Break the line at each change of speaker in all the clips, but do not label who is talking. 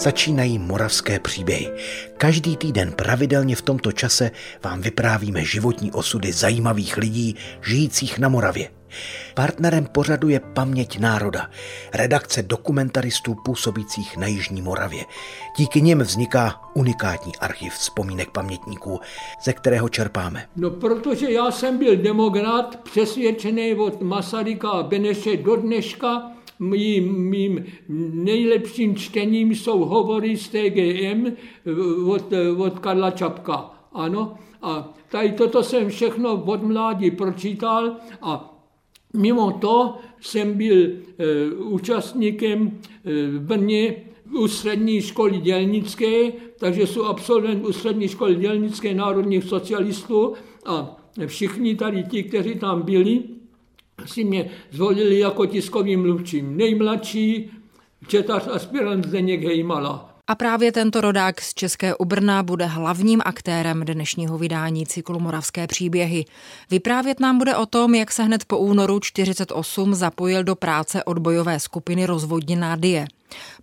Začínají moravské příběhy. Každý týden pravidelně v tomto čase vám vyprávíme životní osudy zajímavých lidí žijících na Moravě. Partnerem pořadu je Paměť národa, redakce dokumentaristů působících na Jižní Moravě. Díky nim vzniká unikátní archiv vzpomínek pamětníků, ze kterého čerpáme.
No, protože já jsem byl demokrat, přesvědčený od Masaryka a Beneše do dneška, mým, mým nejlepším čtením jsou hovory z TGM od, od Karla Čapka. Ano, a tady toto jsem všechno od mládí pročítal a Mimo to jsem byl e, účastníkem e, v Brně u střední školy dělnické, takže jsou absolvent u střední školy dělnické národních socialistů a všichni tady ti, kteří tam byli, si mě zvolili jako tiskovým mluvčím. Nejmladší četař aspirant Zdeněk Hejmala.
A právě tento rodák z České Ubrna bude hlavním aktérem dnešního vydání cyklu Moravské příběhy. Vyprávět nám bude o tom, jak se hned po únoru 48 zapojil do práce odbojové skupiny Rozvodněná Die.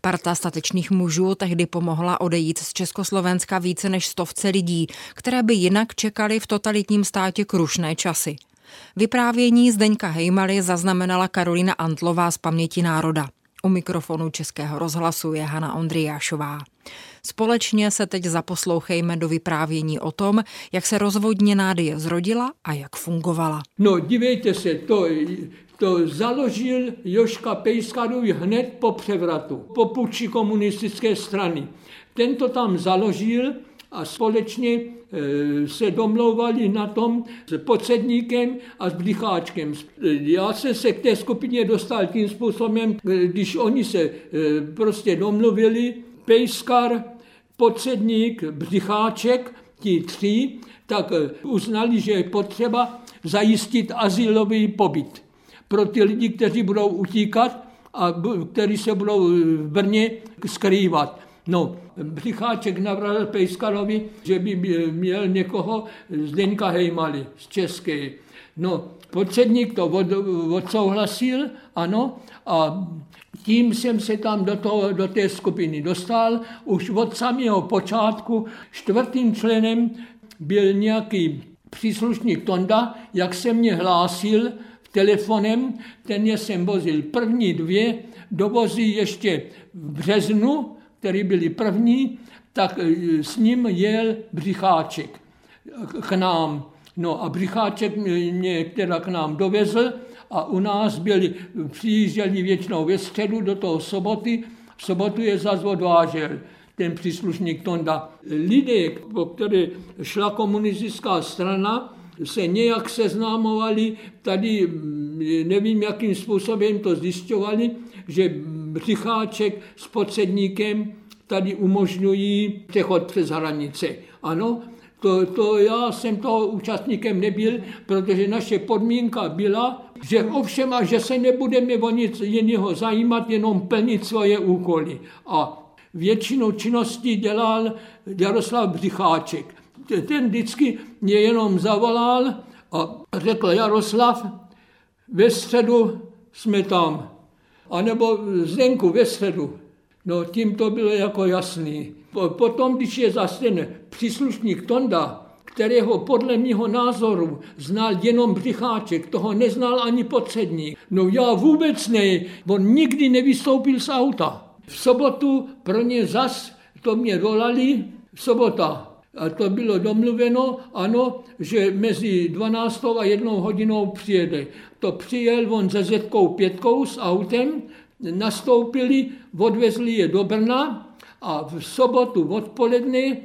Parta statečných mužů tehdy pomohla odejít z Československa více než stovce lidí, které by jinak čekali v totalitním státě krušné časy. Vyprávění Zdeňka Hejmaly zaznamenala Karolina Antlová z Paměti národa. U mikrofonu Českého rozhlasu je Hana Ondriášová. Společně se teď zaposlouchejme do vyprávění o tom, jak se rozvodněná die zrodila a jak fungovala.
No, dívejte se, to, to založil Joška Pejskarovi hned po převratu, po puči komunistické strany. Tento tam založil a společně e, se domlouvali na tom s Pocedníkem a s Blicháčkem. Já jsem se k té skupině dostal tím způsobem, když oni se e, prostě domluvili, Pejskar, Pocedník, Blicháček, ti tři, tak e, uznali, že je potřeba zajistit asilový pobyt pro ty lidi, kteří budou utíkat a kteří se budou v Brně skrývat. No, Přicháček navrhl Pejskalovi, že by měl někoho z Denka Hejmaly, z České. No, podsedník to od, odsouhlasil, ano, a tím jsem se tam do, toho, do té skupiny dostal. Už od samého počátku čtvrtým členem byl nějaký příslušník Tonda, jak se mě hlásil telefonem, ten je jsem vozil první dvě, dovozí ještě v březnu který byli první, tak e, s ním jel Břicháček k nám. No a Břicháček mě teda k nám dovezl a u nás byli, přijížděli většinou ve středu do toho soboty, v sobotu je zase odvážel ten příslušník Tonda. Lidé, po které šla komunistická strana, se nějak seznámovali, tady nevím, jakým způsobem to zjišťovali, že Břicháček s podsedníkem tady umožňují přechod přes hranice. Ano, to, to já jsem toho účastníkem nebyl, protože naše podmínka byla, že ovšem a že se nebudeme o nic jiného zajímat, jenom plnit svoje úkoly. A většinu činností dělal Jaroslav Břicháček. Ten vždycky mě jenom zavolal a řekl Jaroslav, ve středu jsme tam anebo Zdenku ve středu. No tím to bylo jako jasný. Potom, když je zase ten příslušník Tonda, kterého podle mého názoru znal jenom Břicháček, toho neznal ani podsedník. No já vůbec ne, on nikdy nevystoupil z auta. V sobotu pro ně zas, to mě volali, sobota. A to bylo domluveno, ano, že mezi 12. a 1 hodinou přijede. To přijel on se Zetkou pětkou s autem, nastoupili, odvezli je do Brna a v sobotu odpoledne,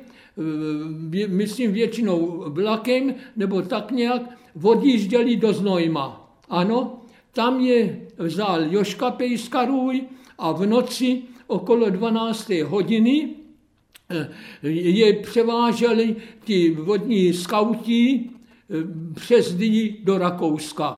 myslím většinou vlakem, nebo tak nějak, odjížděli do Znojma. Ano, tam je vzal Joška Pejskarůj a v noci okolo 12. hodiny je převáželi ti vodní skauti přes do Rakouska.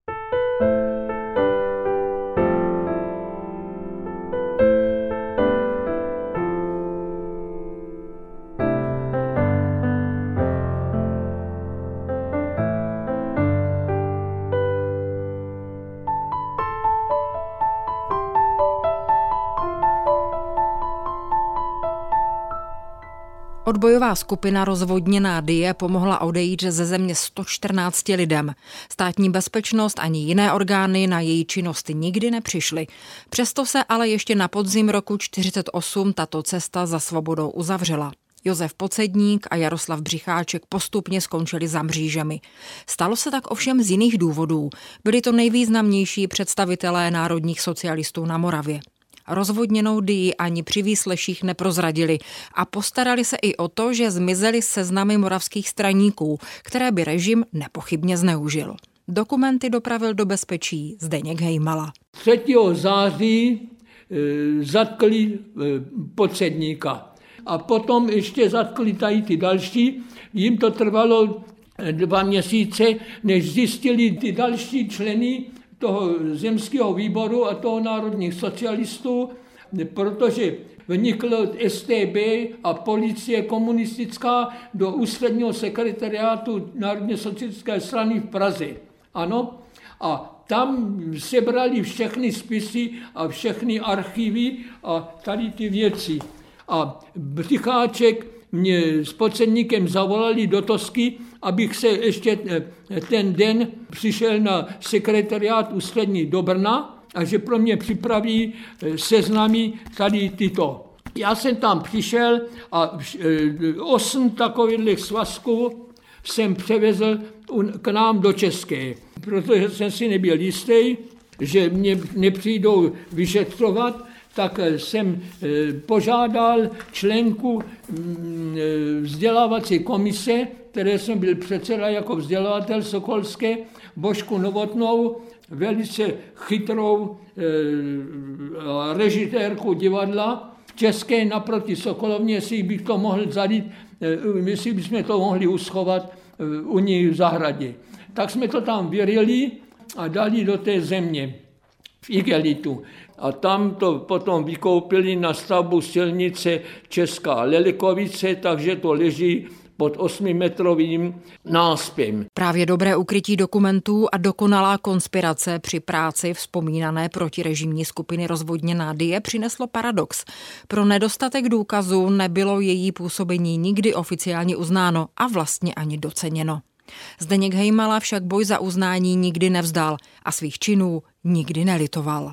Odbojová skupina rozvodněná Die pomohla odejít ze země 114 lidem. Státní bezpečnost ani jiné orgány na její činnost nikdy nepřišly. Přesto se ale ještě na podzim roku 48 tato cesta za svobodou uzavřela. Josef Pocedník a Jaroslav Břicháček postupně skončili za mřížemi. Stalo se tak ovšem z jiných důvodů. Byli to nejvýznamnější představitelé národních socialistů na Moravě. Rozvodněnou Dii ani při výsleších neprozradili a postarali se i o to, že zmizely seznamy moravských straníků, které by režim nepochybně zneužil. Dokumenty dopravil do bezpečí Zdeněk Hejmala.
3. září e, zatkli e, podsedníka a potom ještě zatkli tady ty další. Jim to trvalo dva měsíce, než zjistili ty další členy toho zemského výboru a toho národních socialistů, protože vniklo STB a policie komunistická do ústředního sekretariátu Národně socialistické strany v Praze. Ano, a tam sebrali všechny spisy a všechny archivy a tady ty věci. A Břicháček mě s podsedníkem zavolali do Tosky, abych se ještě eh, ten den přišel na sekretariát ústřední do Brna a že pro mě připraví eh, seznamy tady tyto. Já jsem tam přišel a eh, osm takových svazků jsem převezl k nám do České, protože jsem si nebyl jistý, že mě nepřijdou vyšetřovat, tak jsem požádal členku mm, vzdělávací komise, které jsem byl předseda jako vzdělávatel Sokolské, Božku Novotnou, velice chytrou režitérku divadla České naproti Sokolovně, jestli bych to mohl zadít, e, jestli bychom to mohli uschovat u ní v zahradě. Tak jsme to tam vyryli a dali do té země v igelitu. A tam to potom vykoupili na stavbu silnice Česká Lelikovice, takže to leží pod 8-metrovým náspěm.
Právě dobré ukrytí dokumentů a dokonalá konspirace při práci vzpomínané protirežimní skupiny rozvodněná Die přineslo paradox. Pro nedostatek důkazů nebylo její působení nikdy oficiálně uznáno a vlastně ani doceněno. Zdeněk Hejmala však boj za uznání nikdy nevzdal a svých činů nikdy nelitoval.